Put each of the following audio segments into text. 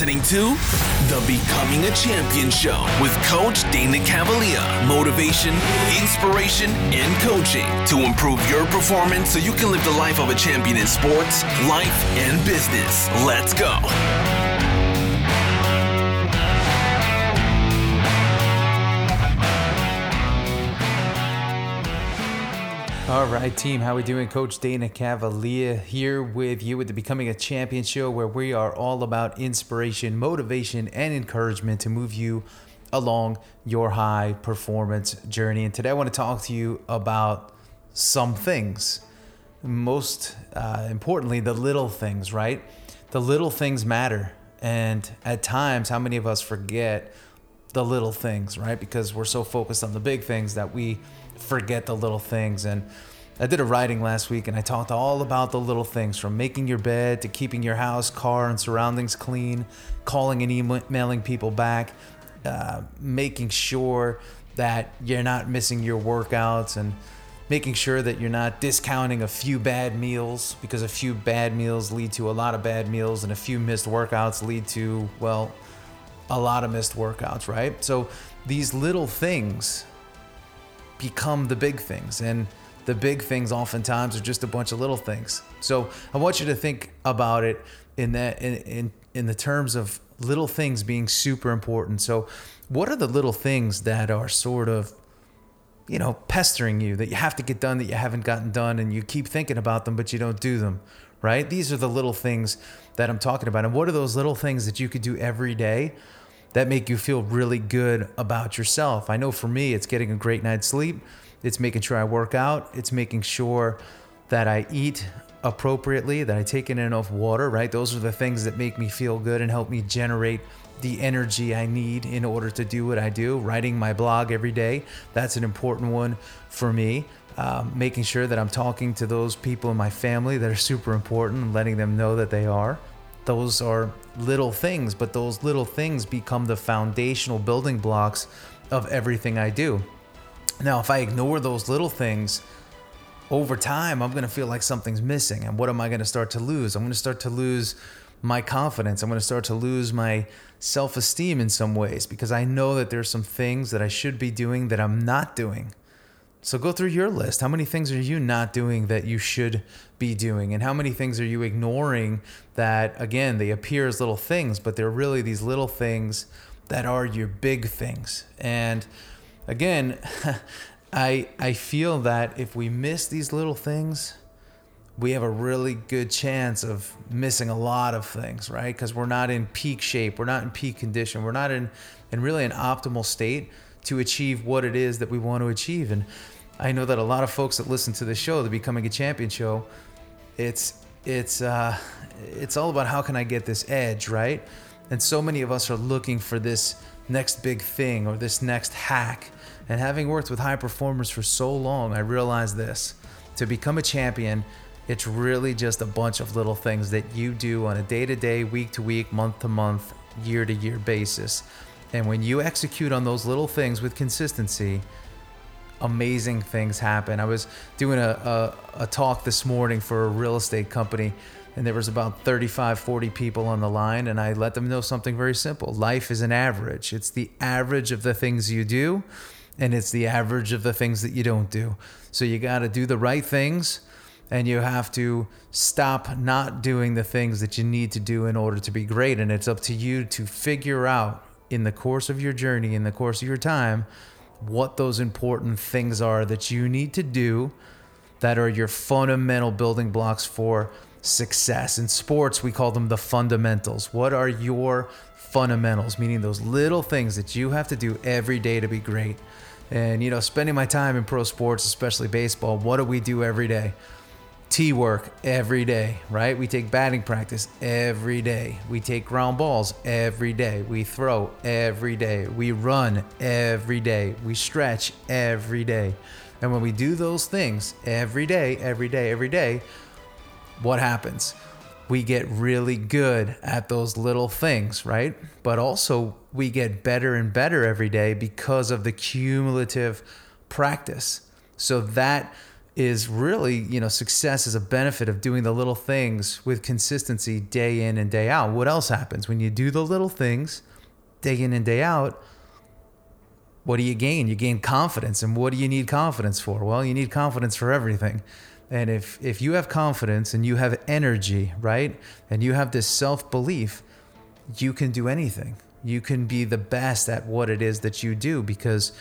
listening to the Becoming a Champion Show with Coach Dana Cavalea. Motivation, inspiration, and coaching to improve your performance so you can live the life of a champion in sports, life, and business. Let's go. All right, team, how we doing? Coach Dana Cavalea here with you with the Becoming a Champion show where we are all about inspiration, motivation, and encouragement to move you along your high performance journey. And today I want to talk to you about some things. Most uh, importantly, the little things, right? The little things matter. And at times, how many of us forget the little things, right? Because we're so focused on the big things that we forget the little things. And I did a writing last week and I talked all about the little things from making your bed to keeping your house, car, and surroundings clean, calling and emailing people back, uh, making sure that you're not missing your workouts and making sure that you're not discounting a few bad meals because a few bad meals lead to a lot of bad meals and a few missed workouts lead to, well, a lot of missed workouts, right? So these little things become the big things. And the big things oftentimes are just a bunch of little things. So I want you to think about it in that in, in, in the terms of little things being super important. So what are the little things that are sort of you know, pestering you that you have to get done that you haven't gotten done and you keep thinking about them but you don't do them, right? These are the little things that I'm talking about. And what are those little things that you could do every day that make you feel really good about yourself? I know for me, it's getting a great night's sleep, it's making sure I work out, it's making sure that I eat appropriately, that I take in enough water, right? Those are the things that make me feel good and help me generate the energy I need in order to do what I do. Writing my blog every day, that's an important one for me. Um, making sure that I'm talking to those people in my family that are super important and letting them know that they are. Those are little things, but those little things become the foundational building blocks of everything I do. Now, if I ignore those little things, over time, I'm going to feel like something's missing. And what am I going to start to lose? I'm going to start to lose my confidence. I'm going to start to lose my self esteem in some ways because I know that there's some things that I should be doing that I'm not doing. So go through your list. How many things are you not doing that you should be doing? And how many things are you ignoring that, again, they appear as little things, but they're really these little things that are your big things? And again, I, I feel that if we miss these little things, we have a really good chance of missing a lot of things, right? Because we're not in peak shape, we're not in peak condition, we're not in, in really an optimal state to achieve what it is that we want to achieve. And I know that a lot of folks that listen to the show, the Becoming a Champion show, it's it's uh, it's all about how can I get this edge, right? And so many of us are looking for this next big thing or this next hack. And having worked with high performers for so long, I realized this: to become a champion it's really just a bunch of little things that you do on a day to day, week to week, month to month, year to year basis. And when you execute on those little things with consistency, amazing things happen. I was doing a, a, a, talk this morning for a real estate company, and there was about 35, 40 people on the line, and I let them know something very simple. Life is an average. It's the average of the things you do, and it's the average of the things that you don't do. So you got to do the right things and you have to stop not doing the things that you need to do in order to be great. And it's up to you to figure out in the course of your journey, in the course of your time, what those important things are that you need to do that are your fundamental building blocks for success. In sports, we call them the fundamentals. What are your fundamentals? Meaning those little things that you have to do every day to be great. And, you know, spending my time in pro sports, especially baseball, what do we do every day? T work every day, right? We take batting practice every day. We take ground balls every day. We throw every day. We run every day. We stretch every day. And when we do those things every day, every day, every day, what happens? We get really good at those little things, right? But also, we get better and better every day because of the cumulative practice. So that is really, you know, success is a benefit of doing the little things with consistency day in and day out. What else happens when you do the little things day in and day out? What do you gain? You gain confidence. And what do you need confidence for? Well, you need confidence for everything. And if if you have confidence and you have energy, right? And you have this self-belief, you can do anything. You can be the best at what it is that you do because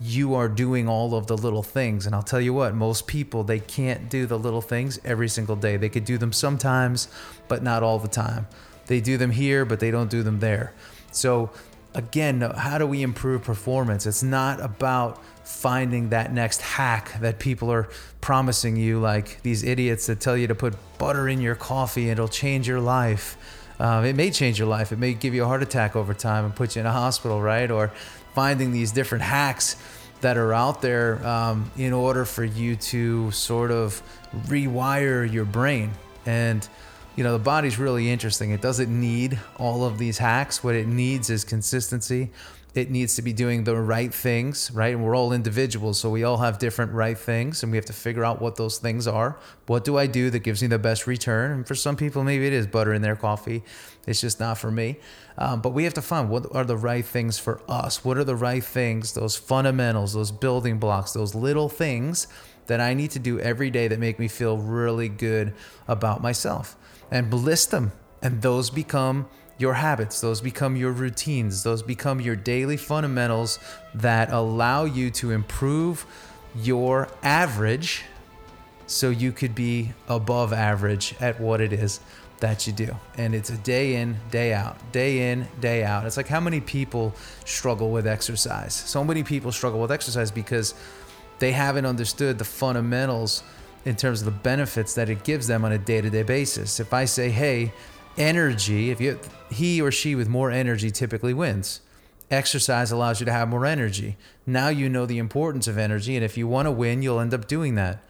you are doing all of the little things. And I'll tell you what, most people, they can't do the little things every single day. They could do them sometimes, but not all the time. They do them here, but they don't do them there. So, again, how do we improve performance? It's not about finding that next hack that people are promising you, like these idiots that tell you to put butter in your coffee it'll change your life. Um, it may change your life. It may give you a heart attack over time and put you in a hospital, right? Or finding these different hacks that are out there um, in order for you to sort of rewire your brain. And, you know, the body's really interesting. It doesn't need all of these hacks. What it needs is consistency it needs to be doing the right things, right? And we're all individuals, so we all have different right things, and we have to figure out what those things are. What do I do that gives me the best return? And for some people, maybe it is butter in their coffee. It's just not for me. Um, but we have to find what are the right things for us. What are the right things? Those fundamentals, those building blocks, those little things that I need to do every day that make me feel really good about myself, and list them. And those become your habits, those become your routines, those become your daily fundamentals that allow you to improve your average so you could be above average at what it is that you do. And it's a day in, day out, day in, day out. It's like how many people struggle with exercise? So many people struggle with exercise because they haven't understood the fundamentals in terms of the benefits that it gives them on a day to day basis. If I say, hey, energy, if you he or she with more energy typically wins. Exercise allows you to have more energy. Now you know the importance of energy, and if you want to win, you'll end up doing that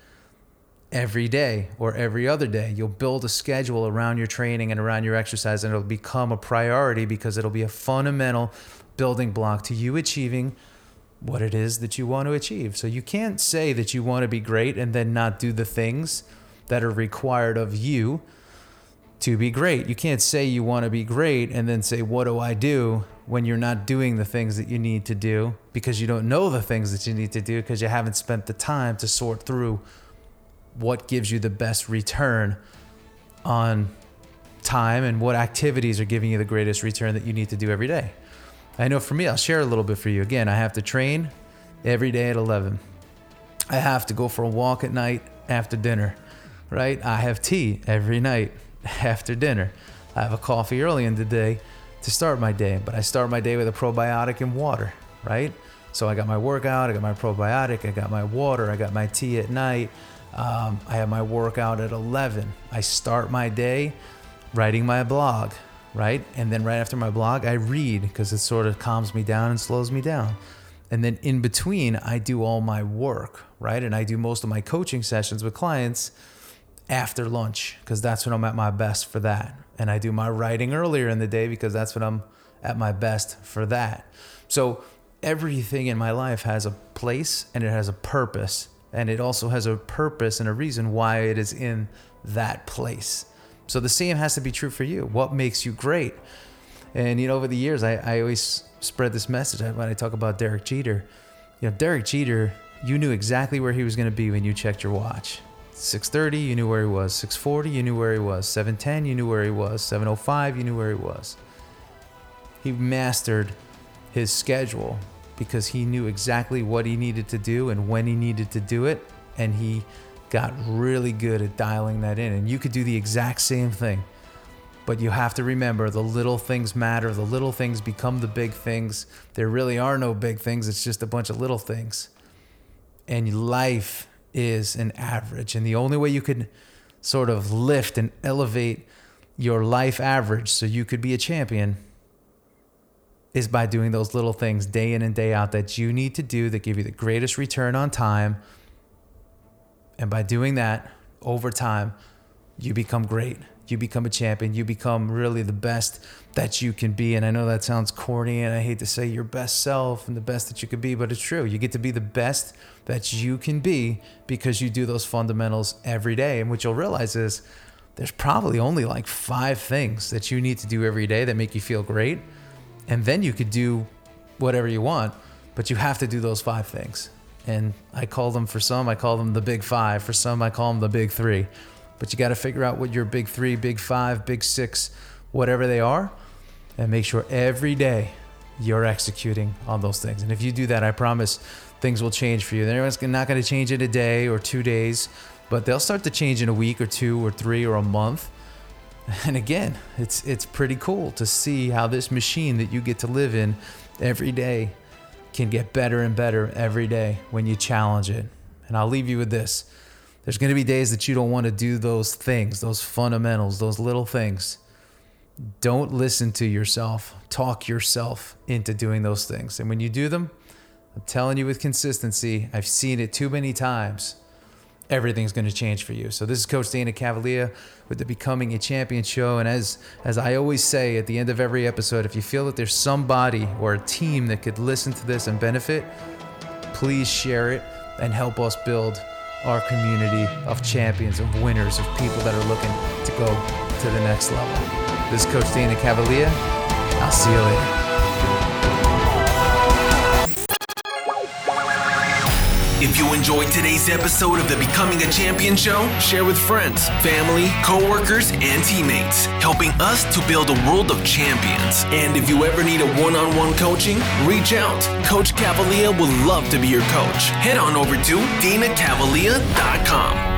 every day or every other day. You'll build a schedule around your training and around your exercise, and it'll become a priority because it'll be a fundamental building block to you achieving what it is that you want to achieve. So you can't say that you want to be great and then not do the things that are required of you to be great. You can't say you want to be great and then say, What do I do when you're not doing the things that you need to do because you don't know the things that you need to do because you haven't spent the time to sort through what gives you the best return on time and what activities are giving you the greatest return that you need to do every day. I know for me, I'll share a little bit for you. Again, I have to train every day at 11. I have to go for a walk at night after dinner, right? I have tea every night after dinner. I have a coffee early in the day to start my day, but I start my day with a probiotic and water, right? So I got my workout, I got my probiotic, I got my water, I got my tea at night. Um, I have my workout at 11. I start my day writing my blog, right? And then right after my blog, I read because it sort of calms me down and slows me down. And then in between, I do all my work, right? And I do most of my coaching sessions with clients after lunch because that's when I'm at my best for that. And I do my writing earlier in the day because that's when I'm at my best for that. So everything in my life has a place and it has a purpose. And it also has a purpose and a reason why it is in that place. So the same has to be true for you. What makes you great? And, you know, over the years, I, I always spread this message when I talk about Derek Jeter. You know, Derek Jeter, you knew exactly where he was going to be when you checked your watch. 6:30, you knew where he was. 6:40, you knew where he was. 7:10, you knew where he was. 7:05, you knew where he was. He mastered his schedule because he knew exactly what he needed to do and when he needed to do it, and he got really good at dialing that in. And you could do the exact same thing. But you have to remember the little things matter. The little things become the big things. There really are no big things. It's just a bunch of little things. And life is an average. And the only way you could sort of lift and elevate your life average so you could be a champion is by doing those little things day in and day out that you need to do that give you the greatest return on time. And by doing that over time, you become great. You become a champion. You become really the best that you can be. And I know that sounds corny, and I hate to say your best self and the best that you could be, but it's true. You get to be the best that you can be because you do those fundamentals every day. And what you'll realize is there's probably only like five things that you need to do every day that make you feel great. And then you could do whatever you want, but you have to do those five things. And I call them for some, I call them the big five. For some, I call them the big three. But you got to figure out what your big three, big five, big six, whatever they are, and make sure every day you're executing on those things. And if you do that, I promise things will change for you. They're not going to change in a day or two days, but they'll start to change in a week or two or three or a month. And again, it's it's pretty cool to see how this machine that you get to live in every day can get better and better every day when you challenge it. And I'll leave you with this. There's going to be days that you don't want to do those things, those fundamentals, those little things. Don't listen to yourself. Talk yourself into doing those things. And when you do them, I'm telling you with consistency, I've seen it too many times. Everything's going to change for you. So this is Coach Dana Cavalea with the Becoming a Champion show. And as as I always say at the end of every episode, if you feel that there's somebody or a team that could listen to this and benefit, please share it and help us build our community of champions, of winners, of people that are looking to go to the next level. This is Coach Dana Cavalea. I'll see you later. If you enjoyed today's episode of the Becoming a Champion show, share with friends, family, coworkers, and teammates, helping us to build a world of champions. And if you ever need a one on one coaching, reach out. Coach Cavalea would love to be your coach. Head on over to danacavalea.com.